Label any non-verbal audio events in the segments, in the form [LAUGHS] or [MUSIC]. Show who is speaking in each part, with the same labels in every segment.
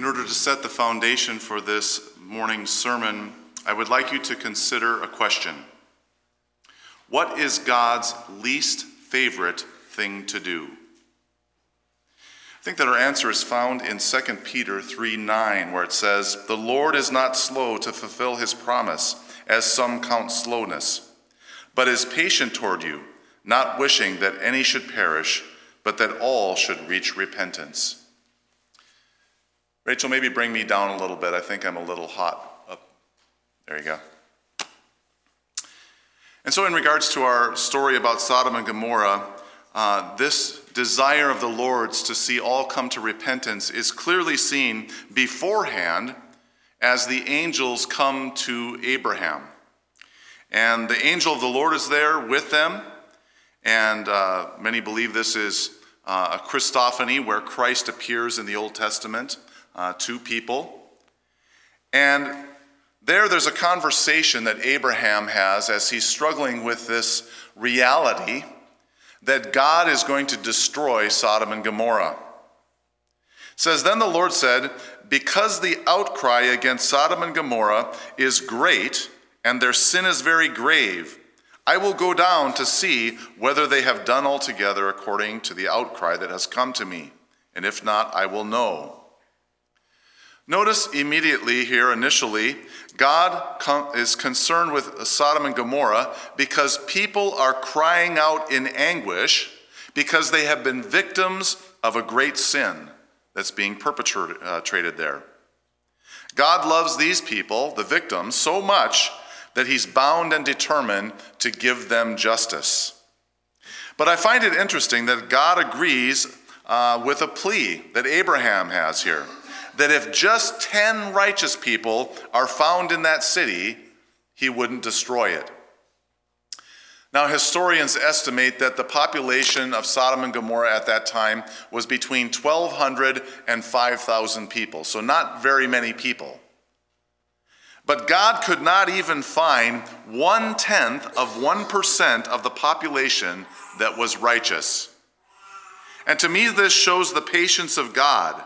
Speaker 1: In order to set the foundation for this morning's sermon, I would like you to consider a question What is God's least favorite thing to do? I think that our answer is found in 2 Peter 3 9, where it says, The Lord is not slow to fulfill his promise, as some count slowness, but is patient toward you, not wishing that any should perish, but that all should reach repentance. Rachel, maybe bring me down a little bit. I think I'm a little hot up. There you go. And so, in regards to our story about Sodom and Gomorrah, uh, this desire of the Lord's to see all come to repentance is clearly seen beforehand as the angels come to Abraham. And the angel of the Lord is there with them, and uh, many believe this is uh, a Christophany where Christ appears in the Old Testament uh, to people. And there, there's a conversation that Abraham has as he's struggling with this reality that God is going to destroy Sodom and Gomorrah. It says, Then the Lord said, Because the outcry against Sodom and Gomorrah is great, and their sin is very grave, I will go down to see whether they have done altogether according to the outcry that has come to me. And if not, I will know. Notice immediately here, initially, God is concerned with Sodom and Gomorrah because people are crying out in anguish because they have been victims of a great sin that's being perpetrated uh, there. God loves these people, the victims, so much that he's bound and determined to give them justice. But I find it interesting that God agrees uh, with a plea that Abraham has here that if just 10 righteous people are found in that city, he wouldn't destroy it. Now, historians estimate that the population of Sodom and Gomorrah at that time was between 1,200 and 5,000 people, so not very many people. But God could not even find one tenth of 1% of the population that was righteous. And to me, this shows the patience of God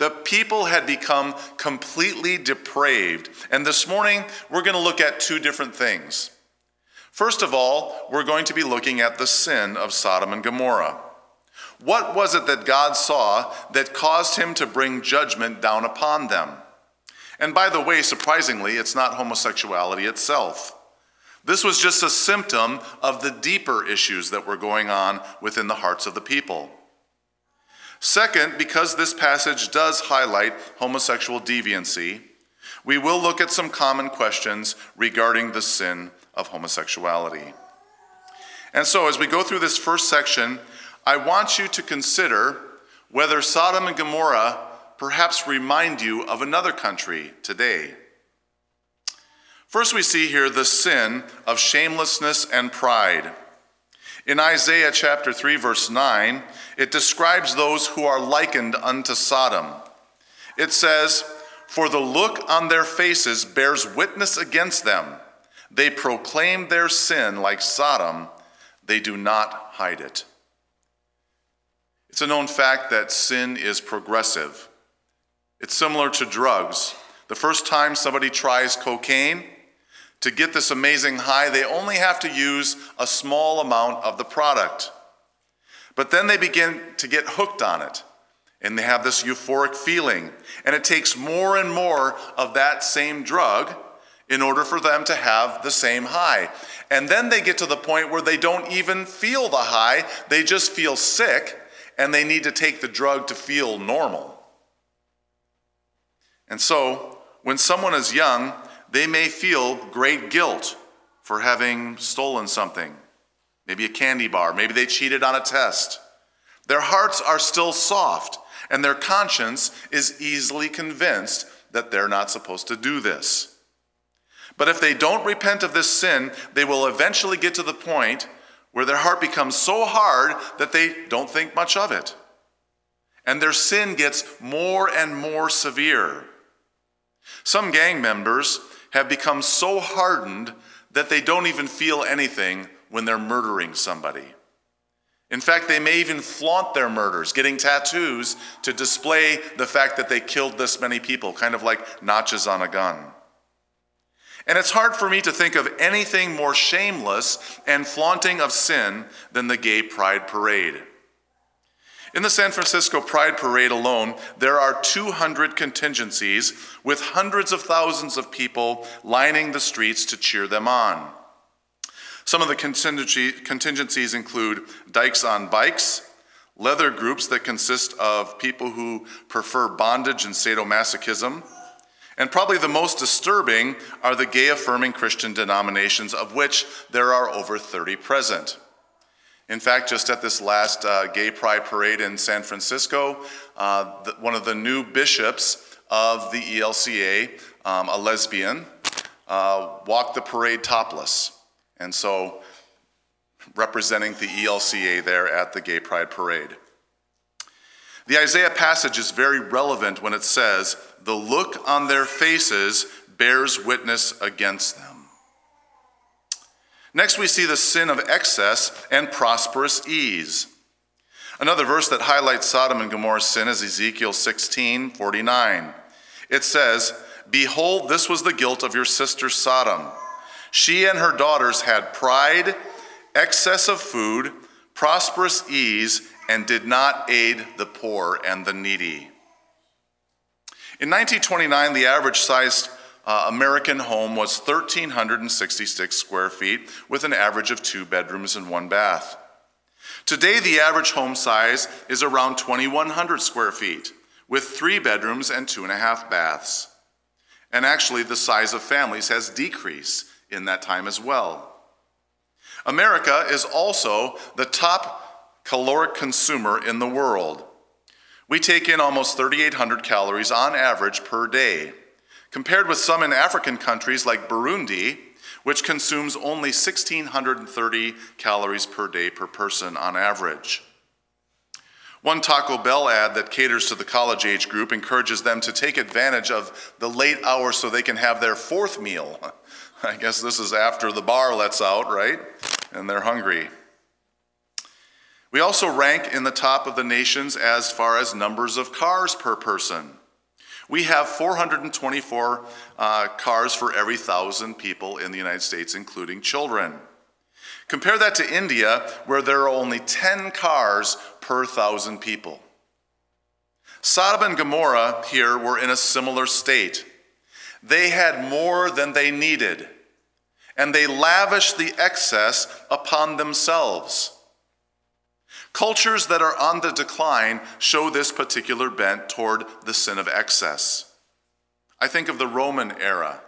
Speaker 1: the people had become completely depraved. And this morning, we're going to look at two different things. First of all, we're going to be looking at the sin of Sodom and Gomorrah. What was it that God saw that caused him to bring judgment down upon them? And by the way, surprisingly, it's not homosexuality itself. This was just a symptom of the deeper issues that were going on within the hearts of the people. Second, because this passage does highlight homosexual deviancy, we will look at some common questions regarding the sin of homosexuality. And so, as we go through this first section, I want you to consider whether Sodom and Gomorrah perhaps remind you of another country today. First, we see here the sin of shamelessness and pride. In Isaiah chapter 3, verse 9, it describes those who are likened unto Sodom. It says, For the look on their faces bears witness against them. They proclaim their sin like Sodom, they do not hide it. It's a known fact that sin is progressive. It's similar to drugs. The first time somebody tries cocaine, to get this amazing high, they only have to use a small amount of the product. But then they begin to get hooked on it, and they have this euphoric feeling. And it takes more and more of that same drug in order for them to have the same high. And then they get to the point where they don't even feel the high, they just feel sick, and they need to take the drug to feel normal. And so, when someone is young, they may feel great guilt for having stolen something, maybe a candy bar, maybe they cheated on a test. Their hearts are still soft, and their conscience is easily convinced that they're not supposed to do this. But if they don't repent of this sin, they will eventually get to the point where their heart becomes so hard that they don't think much of it. And their sin gets more and more severe. Some gang members have become so hardened that they don't even feel anything when they're murdering somebody. In fact, they may even flaunt their murders, getting tattoos to display the fact that they killed this many people, kind of like notches on a gun. And it's hard for me to think of anything more shameless and flaunting of sin than the gay pride parade. In the San Francisco Pride Parade alone, there are 200 contingencies with hundreds of thousands of people lining the streets to cheer them on. Some of the contingencies include dykes on bikes, leather groups that consist of people who prefer bondage and sadomasochism, and probably the most disturbing are the gay affirming Christian denominations, of which there are over 30 present. In fact, just at this last uh, gay pride parade in San Francisco, uh, the, one of the new bishops of the ELCA, um, a lesbian, uh, walked the parade topless. And so, representing the ELCA there at the gay pride parade. The Isaiah passage is very relevant when it says, The look on their faces bears witness against them. Next, we see the sin of excess and prosperous ease. Another verse that highlights Sodom and Gomorrah's sin is Ezekiel 16 49. It says, Behold, this was the guilt of your sister Sodom. She and her daughters had pride, excess of food, prosperous ease, and did not aid the poor and the needy. In 1929, the average sized uh, American home was 1,366 square feet with an average of two bedrooms and one bath. Today, the average home size is around 2,100 square feet with three bedrooms and two and a half baths. And actually, the size of families has decreased in that time as well. America is also the top caloric consumer in the world. We take in almost 3,800 calories on average per day compared with some in African countries like Burundi, which consumes only 1,630 calories per day per person on average. One Taco Bell ad that caters to the college age group encourages them to take advantage of the late hours so they can have their fourth meal. [LAUGHS] I guess this is after the bar lets out, right? And they're hungry. We also rank in the top of the nations as far as numbers of cars per person. We have 424 uh, cars for every thousand people in the United States, including children. Compare that to India, where there are only 10 cars per thousand people. Sodom and Gomorrah here were in a similar state. They had more than they needed, and they lavished the excess upon themselves. Cultures that are on the decline show this particular bent toward the sin of excess. I think of the Roman era,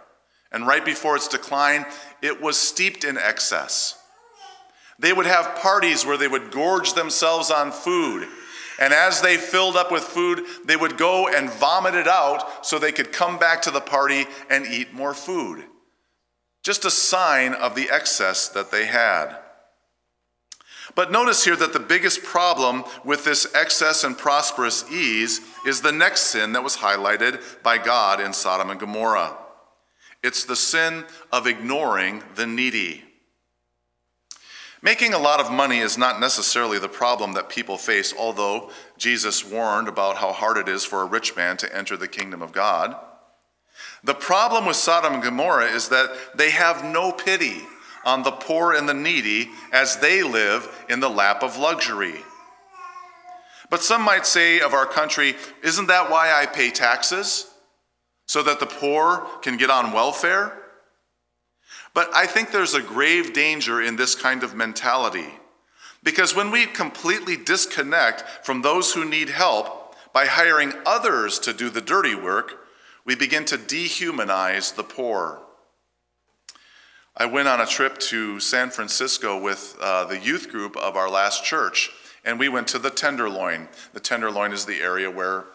Speaker 1: and right before its decline, it was steeped in excess. They would have parties where they would gorge themselves on food. And as they filled up with food, they would go and vomit it out so they could come back to the party and eat more food. Just a sign of the excess that they had. But notice here that the biggest problem with this excess and prosperous ease is the next sin that was highlighted by God in Sodom and Gomorrah. It's the sin of ignoring the needy. Making a lot of money is not necessarily the problem that people face, although Jesus warned about how hard it is for a rich man to enter the kingdom of God. The problem with Sodom and Gomorrah is that they have no pity on the poor and the needy as they live in the lap of luxury. But some might say of our country, isn't that why I pay taxes? So that the poor can get on welfare? But I think there's a grave danger in this kind of mentality. Because when we completely disconnect from those who need help by hiring others to do the dirty work, we begin to dehumanize the poor. I went on a trip to San Francisco with uh, the youth group of our last church, and we went to the Tenderloin. The Tenderloin is the area where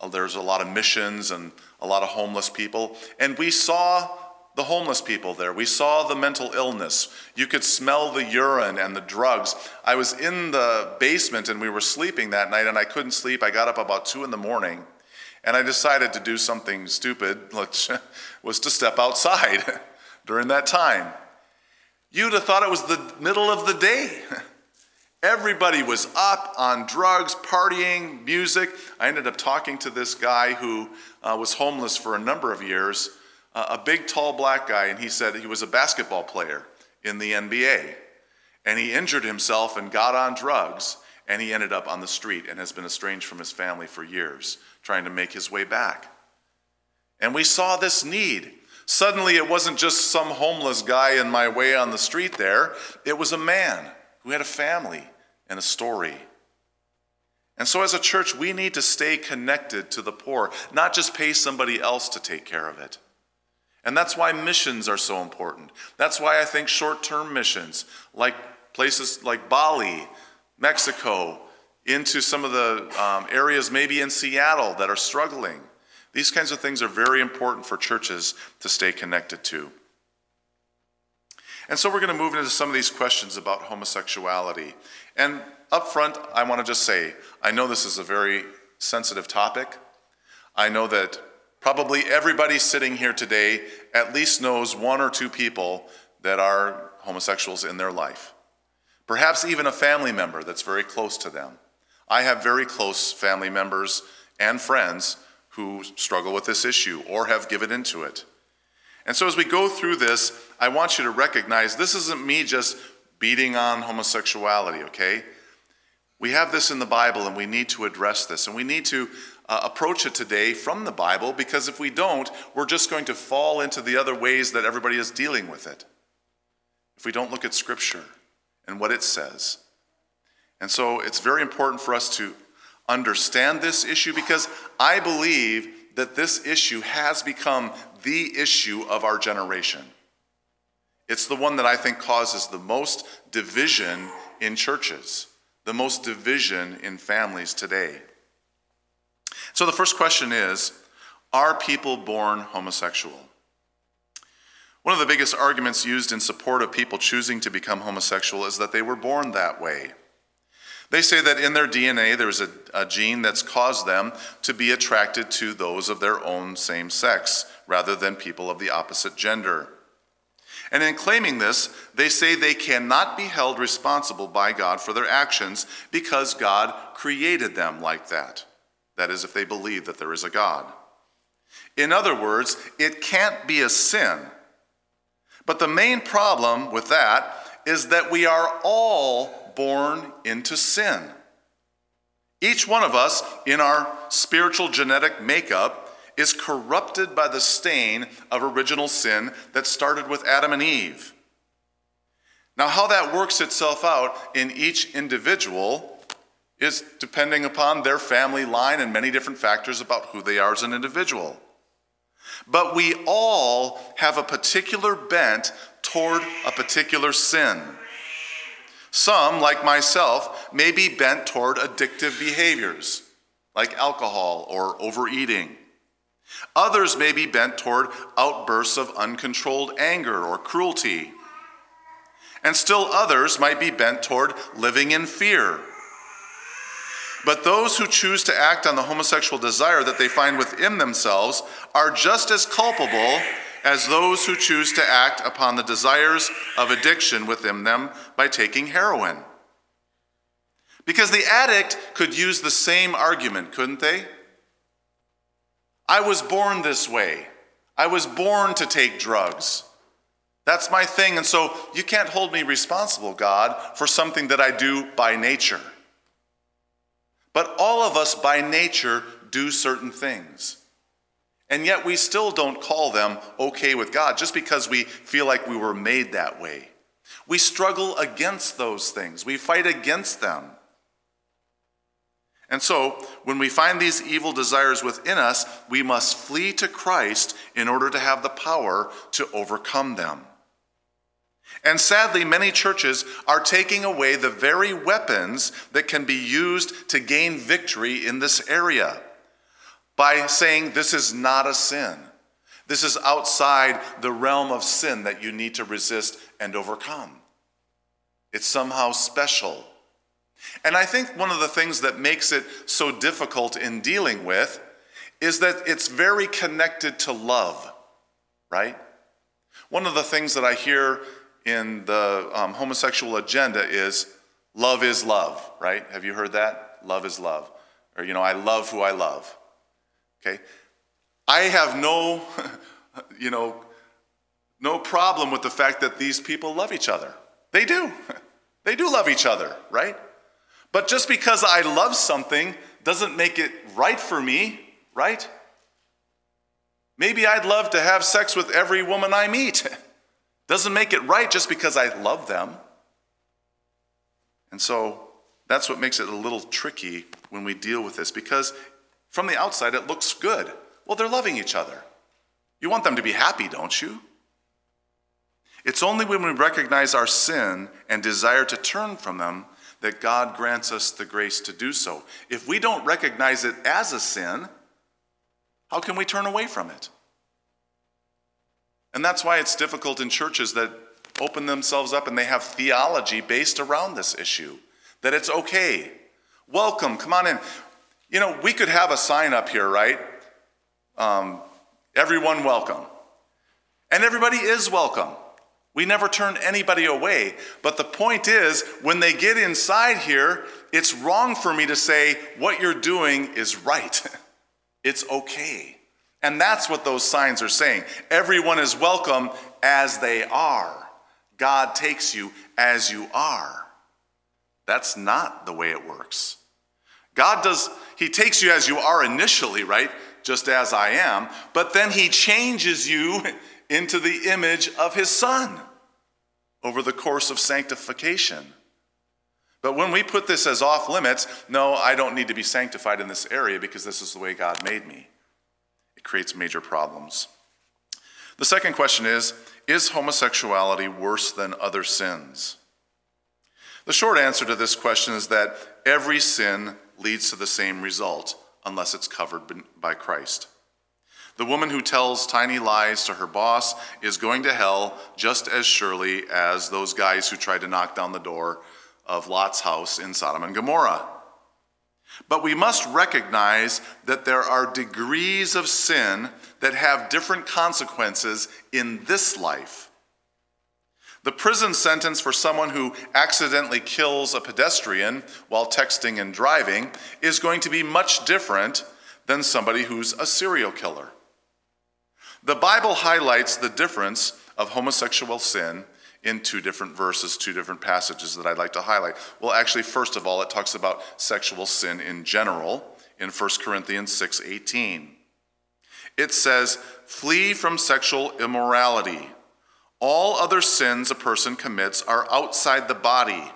Speaker 1: uh, there's a lot of missions and a lot of homeless people. And we saw the homeless people there. We saw the mental illness. You could smell the urine and the drugs. I was in the basement and we were sleeping that night, and I couldn't sleep. I got up about two in the morning. And I decided to do something stupid, [LAUGHS] which was to step outside. [LAUGHS] during that time. You'd have thought it was the middle of the day. [LAUGHS] Everybody was up on drugs, partying, music. I ended up talking to this guy who uh, was homeless for a number of years, uh, a big, tall black guy, and he said he was a basketball player in the NBA. And he injured himself and got on drugs, and he ended up on the street and has been estranged from his family for years, trying to make his way back. And we saw this need. Suddenly, it wasn't just some homeless guy in my way on the street there, it was a man who had a family and a story. And so, as a church, we need to stay connected to the poor, not just pay somebody else to take care of it. And that's why missions are so important. That's why I think short term missions, like places like Bali, Mexico, into some of the um, areas maybe in Seattle that are struggling, these kinds of things are very important for churches to stay connected to. And so we're going to move into some of these questions about homosexuality. And up front, I want to just say I know this is a very sensitive topic. I know that probably everybody sitting here today at least knows one or two people that are homosexuals in their life. Perhaps even a family member that's very close to them. I have very close family members and friends who struggle with this issue or have given into it. And so, as we go through this, I want you to recognize this isn't me just beating on homosexuality, okay? We have this in the Bible and we need to address this. And we need to uh, approach it today from the Bible because if we don't, we're just going to fall into the other ways that everybody is dealing with it. If we don't look at Scripture and what it says. And so it's very important for us to understand this issue because I believe that this issue has become the issue of our generation. It's the one that I think causes the most division in churches, the most division in families today. So the first question is Are people born homosexual? One of the biggest arguments used in support of people choosing to become homosexual is that they were born that way. They say that in their DNA there's a, a, gene that's caused them to be attracted to those of their own same sex rather than people of the opposite gender. And in claiming this, they say they cannot be held responsible by God for their actions because God created them like that. That is, if they believe that there is a God. In other words, it can't be a sin. But the main problem with that is that we are all born into sin. Each one of us, in our spiritual genetic makeup, is corrupted by the stain of original sin that started with Adam and Eve. Now, how that works itself out in each individual is depending upon their family line and many different factors about who they are as an individual. But we all have a particular bent toward a particular sin. Some, like myself, may be bent toward addictive behaviors, like alcohol or overeating. Others may be bent toward outbursts of uncontrolled anger or cruelty. And still others might be bent toward living in fear. But those who choose to act on the homosexual desire that they find within themselves are just as culpable as those who choose to act upon the desires of addiction within them by taking heroin. Because the addict could use the same argument, couldn't they? I was born this way. I was born to take drugs. That's my thing. And so you can't hold me responsible, God, for something that I do by nature. But all of us by nature do certain things. And yet we still don't call them okay with God just because we feel like we were made that way. We struggle against those things, we fight against them. And so, when we find these evil desires within us, we must flee to Christ in order to have the power to overcome them. And sadly, many churches are taking away the very weapons that can be used to gain victory in this area by saying this is not a sin. This is outside the realm of sin that you need to resist and overcome. It's somehow special. And I think one of the things that makes it so difficult in dealing with is that it's very connected to love, right? One of the things that I hear in the um, homosexual agenda is Love is love, right? Have you heard that? Love is love. Or, you know, I love who I love. Okay? I have no, [LAUGHS] you know, no problem with the fact that these people love each other. They do. [LAUGHS] They do love each other, right? But just because I love something doesn't make it right for me, right? Maybe I'd love to have sex with every woman I meet. [LAUGHS] Doesn't make it right just because I love them. And so that's what makes it a little tricky when we deal with this because from the outside it looks good. Well, they're loving each other. You want them to be happy, don't you? It's only when we recognize our sin and desire to turn from them that God grants us the grace to do so. If we don't recognize it as a sin, how can we turn away from it? And that's why it's difficult in churches that open themselves up and they have theology based around this issue that it's okay. Welcome, come on in. You know, we could have a sign up here, right? Um, everyone welcome. And everybody is welcome. We never turn anybody away. But the point is, when they get inside here, it's wrong for me to say, what you're doing is right. [LAUGHS] it's okay. And that's what those signs are saying. Everyone is welcome as they are. God takes you as you are. That's not the way it works. God does, He takes you as you are initially, right? Just as I am, but then He changes you [LAUGHS] into the image of his son over the course of sanctification. But when we put this as off limits, no, I don't need to be sanctified in this area because this is the way God made me. It creates major problems. The second question is Is homosexuality worse than other sins? The short answer to this question is that every sin leads to the same result unless it's covered by Christ. The woman who tells tiny lies to her boss is going to hell just as surely as those guys who tried to knock down the door of Lot's house in Sodom and Gomorrah. But we must recognize that there are degrees of sin that have different consequences in this life. The prison sentence for someone who accidentally kills a pedestrian while texting and driving is going to be much different than somebody who's a serial killer. The Bible highlights the difference of homosexual sin in two different verses, two different passages that I'd like to highlight. Well, actually, first of all, it talks about sexual sin in general in 1 Corinthians 6:18. It says, "Flee from sexual immorality. All other sins a person commits are outside the body,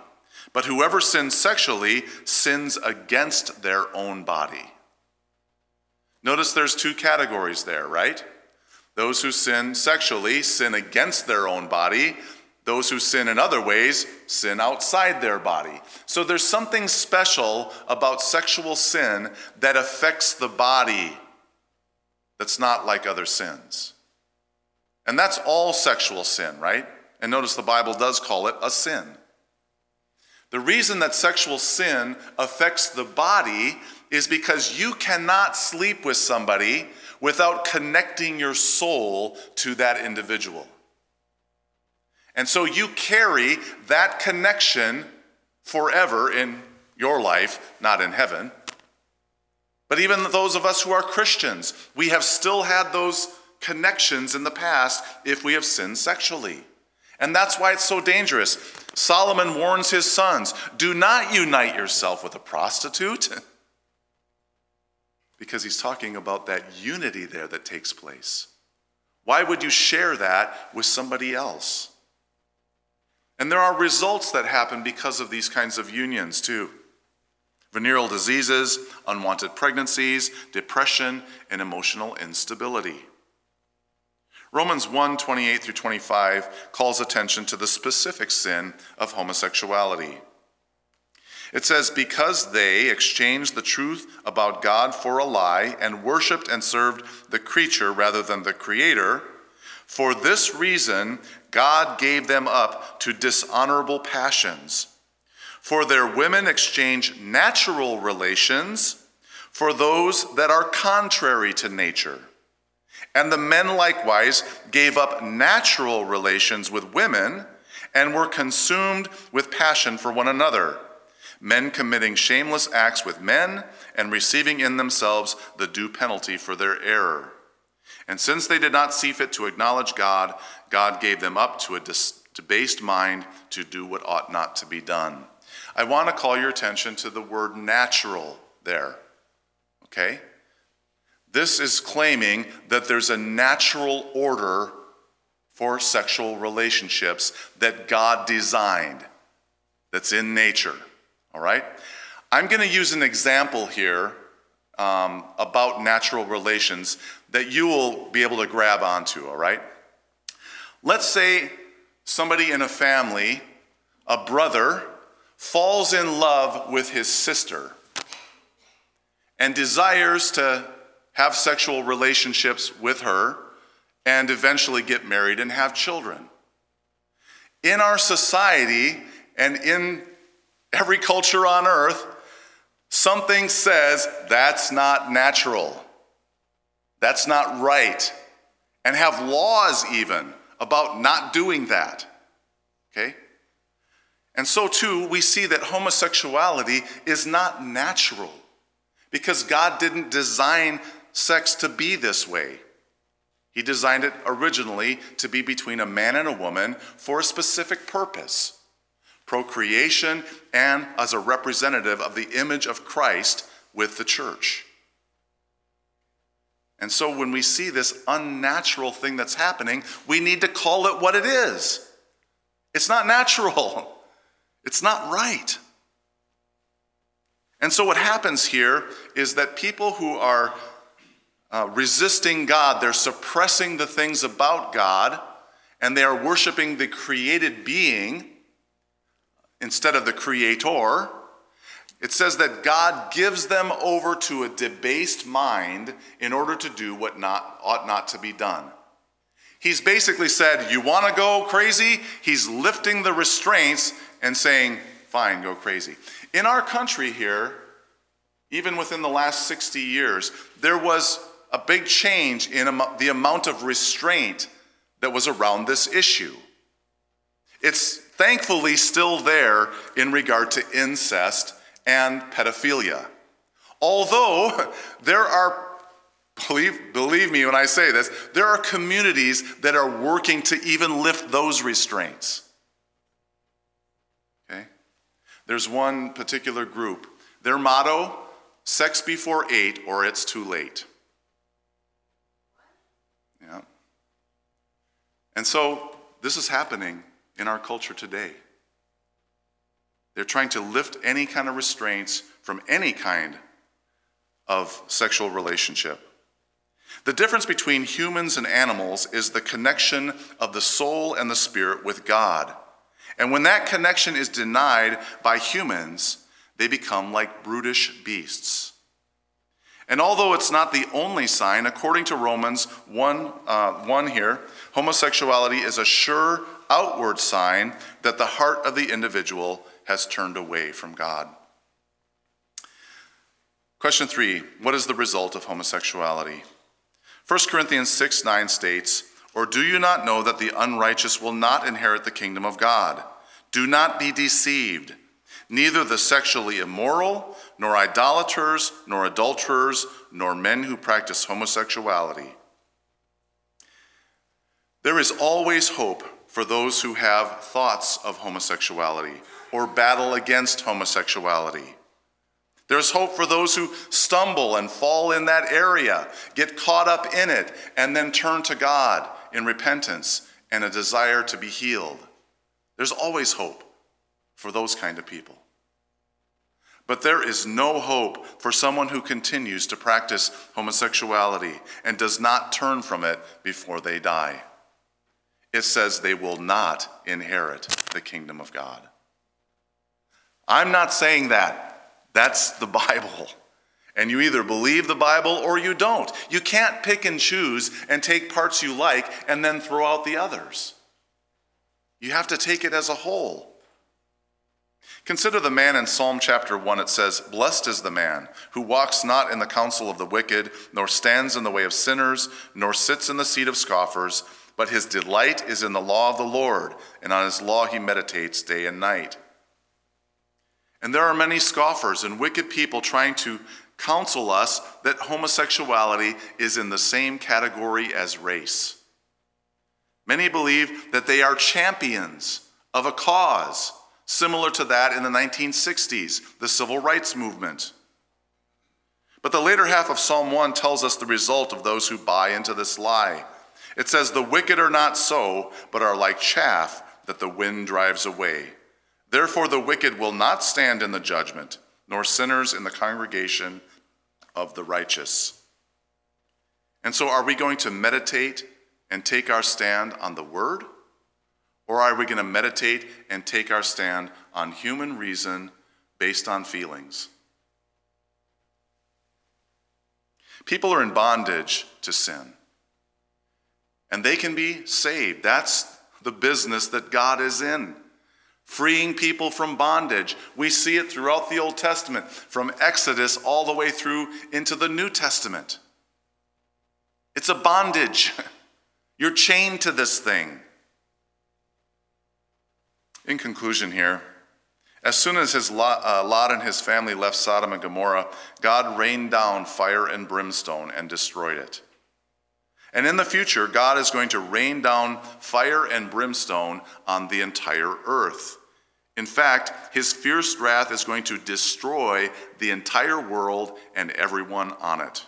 Speaker 1: but whoever sins sexually sins against their own body." Notice there's two categories there, right? Those who sin sexually sin against their own body. Those who sin in other ways sin outside their body. So there's something special about sexual sin that affects the body that's not like other sins. And that's all sexual sin, right? And notice the Bible does call it a sin. The reason that sexual sin affects the body is because you cannot sleep with somebody without connecting your soul to that individual. And so you carry that connection forever in your life, not in heaven. But even those of us who are Christians, we have still had those connections in the past if we have sinned sexually. And that's why it's so dangerous. Solomon warns his sons do not unite yourself with a prostitute. [LAUGHS] because he's talking about that unity there that takes place. Why would you share that with somebody else? And there are results that happen because of these kinds of unions, too venereal diseases, unwanted pregnancies, depression, and emotional instability. Romans 1 28 through 25 calls attention to the specific sin of homosexuality. It says, Because they exchanged the truth about God for a lie and worshiped and served the creature rather than the Creator, for this reason God gave them up to dishonorable passions. For their women exchange natural relations for those that are contrary to nature. And the men likewise gave up natural relations with women and were consumed with passion for one another men committing shameless acts with men and receiving in themselves the due penalty for their error. And since they did not see fit to acknowledge God, God gave them up to a debased mind to do what ought not to be done. I want to call your attention to the word natural there. Okay? This is claiming that there's a natural order for sexual relationships that God designed, that's in nature. All right? I'm going to use an example here um, about natural relations that you will be able to grab onto, all right? Let's say somebody in a family, a brother, falls in love with his sister and desires to have sexual relationships with her and eventually get married and have children. In our society and in every culture on earth, something says that's not natural, that's not right, and have laws even about not doing that. Okay? And so, too, we see that homosexuality is not natural because God didn't design sex to be this way. He designed it originally to be between a man and a woman for a specific purpose procreation and as a representative of the image of Christ with the church. And so when we see this unnatural thing that's happening, we need to call it what it is. It's not natural, [LAUGHS] it's not right. And so what happens here is that people who are uh, resisting God, they're suppressing the things about God, and they are worshiping the created being instead of the creator. It says that God gives them over to a debased mind in order to do what not, ought not to be done. He's basically said, You want to go crazy? He's lifting the restraints and saying, Fine, go crazy. In our country here, even within the last 60 years, there was a big change in the amount of restraint that was around this issue. It's thankfully still there in regard to incest and pedophilia. Although [LAUGHS] there are, believe, believe me when I say this, there are communities that are working to even lift those restraints. Okay? There's one particular group. Their motto sex before eight or it's too late. And so this is happening in our culture today. They're trying to lift any kind of restraints from any kind of sexual relationship. The difference between humans and animals is the connection of the soul and the spirit with God. And when that connection is denied by humans, they become like brutish beasts. And although it's not the only sign, according to Romans 1, uh, 1 here, homosexuality is a sure outward sign that the heart of the individual has turned away from God. Question three What is the result of homosexuality? 1 Corinthians 6 9 states, Or do you not know that the unrighteous will not inherit the kingdom of God? Do not be deceived. Neither the sexually immoral, nor idolaters, nor adulterers, nor men who practice homosexuality. There is always hope for those who have thoughts of homosexuality or battle against homosexuality. There's hope for those who stumble and fall in that area, get caught up in it, and then turn to God in repentance and a desire to be healed. There's always hope for those kind of people. But there is no hope for someone who continues to practice homosexuality and does not turn from it before they die. It says they will not inherit the kingdom of God. I'm not saying that. That's the [LAUGHS] Bible. And you either believe the Bible or you don't. You can't pick and choose and take parts you like and then throw out the others. You have to take it as a whole. Consider the man in Psalm chapter 1. It says, Blessed is the man who walks not in the counsel of the wicked, nor stands in the way of sinners, nor sits in the seat of scoffers, but his delight is in the law of the Lord, and on his law he meditates day and night. And there are many scoffers and wicked people trying to counsel us that homosexuality is in the same category as race. Many believe that they are champions of a cause similar to that in the 1960s, the civil rights movement. But the later half of Psalm 1 tells us the result of those who buy into this lie. It says, The wicked are not so, but are like chaff that the wind drives away. Therefore, the wicked will not stand in the judgment, nor sinners in the congregation of the righteous. And so, are we going to meditate and take our stand on the word? Or are we going to meditate and take our stand on human reason based on feelings? People are in bondage to sin. And they can be saved. That's the business that God is in. Freeing people from bondage. We see it throughout the Old Testament, from Exodus all the way through into the New Testament. It's a bondage. [LAUGHS] You're chained to this thing. In conclusion, here, as soon as his Lot, uh, Lot, and his family left Sodom and Gomorrah, God rained down fire and brimstone and destroyed it. And in the future, God is going to rain down fire and brimstone on the entire earth. In fact, his fierce wrath is going to destroy the entire world and everyone on it.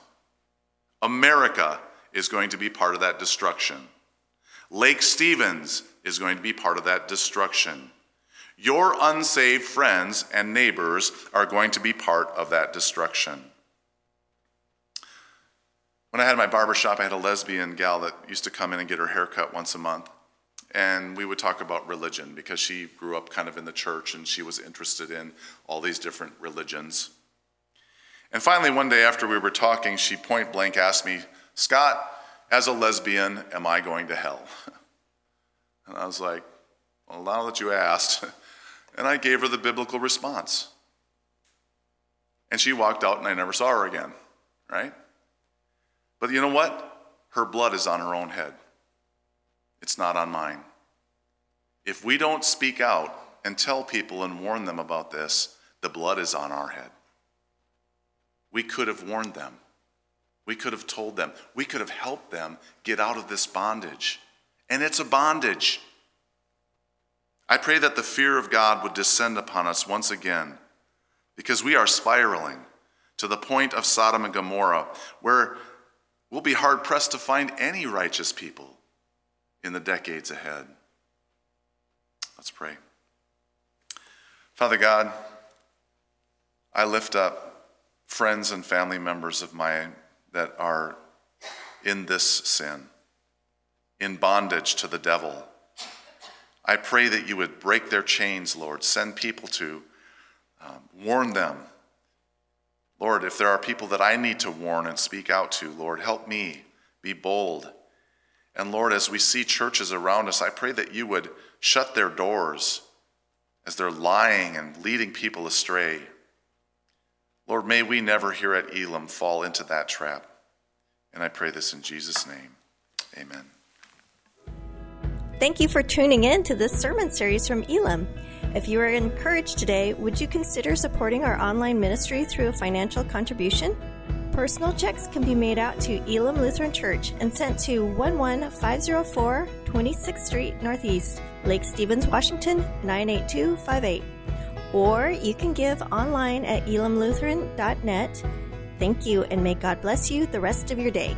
Speaker 1: America is going to be part of that destruction. Lake Stevens is going to be part of that destruction. Your unsaved friends and neighbors are going to be part of that destruction. When I had my barber shop, I had a lesbian gal that used to come in and get her hair cut once a month. And we would talk about religion because she grew up kind of in the church and she was interested in all these different religions. And finally, one day after we were talking, she point blank asked me, Scott, as a lesbian, am I going to hell? [LAUGHS] And I was like, well, now that you asked, [LAUGHS] And I gave her the biblical response. And she walked out, and I never saw her again, right? But you know what? Her blood is on her own head, it's not on mine. If we don't speak out and tell people and warn them about this, the blood is on our head. We could have warned them. We could have told them. We could have helped them get out of this bondage. And it's a bondage. I pray that the fear of God would descend upon us once again because we are spiraling to the point of Sodom and Gomorrah where we'll be hard pressed to find any righteous people in the decades ahead. Let's pray. Father God, I lift up friends and family members of mine that are in this sin, in bondage to the devil I pray that you would break their chains, Lord. Send people to um, warn them. Lord, if there are people that I need to warn and speak out to, Lord, help me be bold. And Lord, as we see churches around us, I pray that you would shut their doors as they're lying and leading people astray. Lord, may we never here at Elim fall into that trap. And I pray this in Jesus' name. Amen.
Speaker 2: Thank you for tuning in to this sermon series from Elim. If you are encouraged today, would you consider supporting our online ministry through a financial contribution? Personal checks can be made out to Elim Lutheran Church and sent to 11504 26th Street Northeast, Lake Stevens, Washington 98258. Or you can give online at elimlutheran.net. Thank you and may God bless you the rest of your day.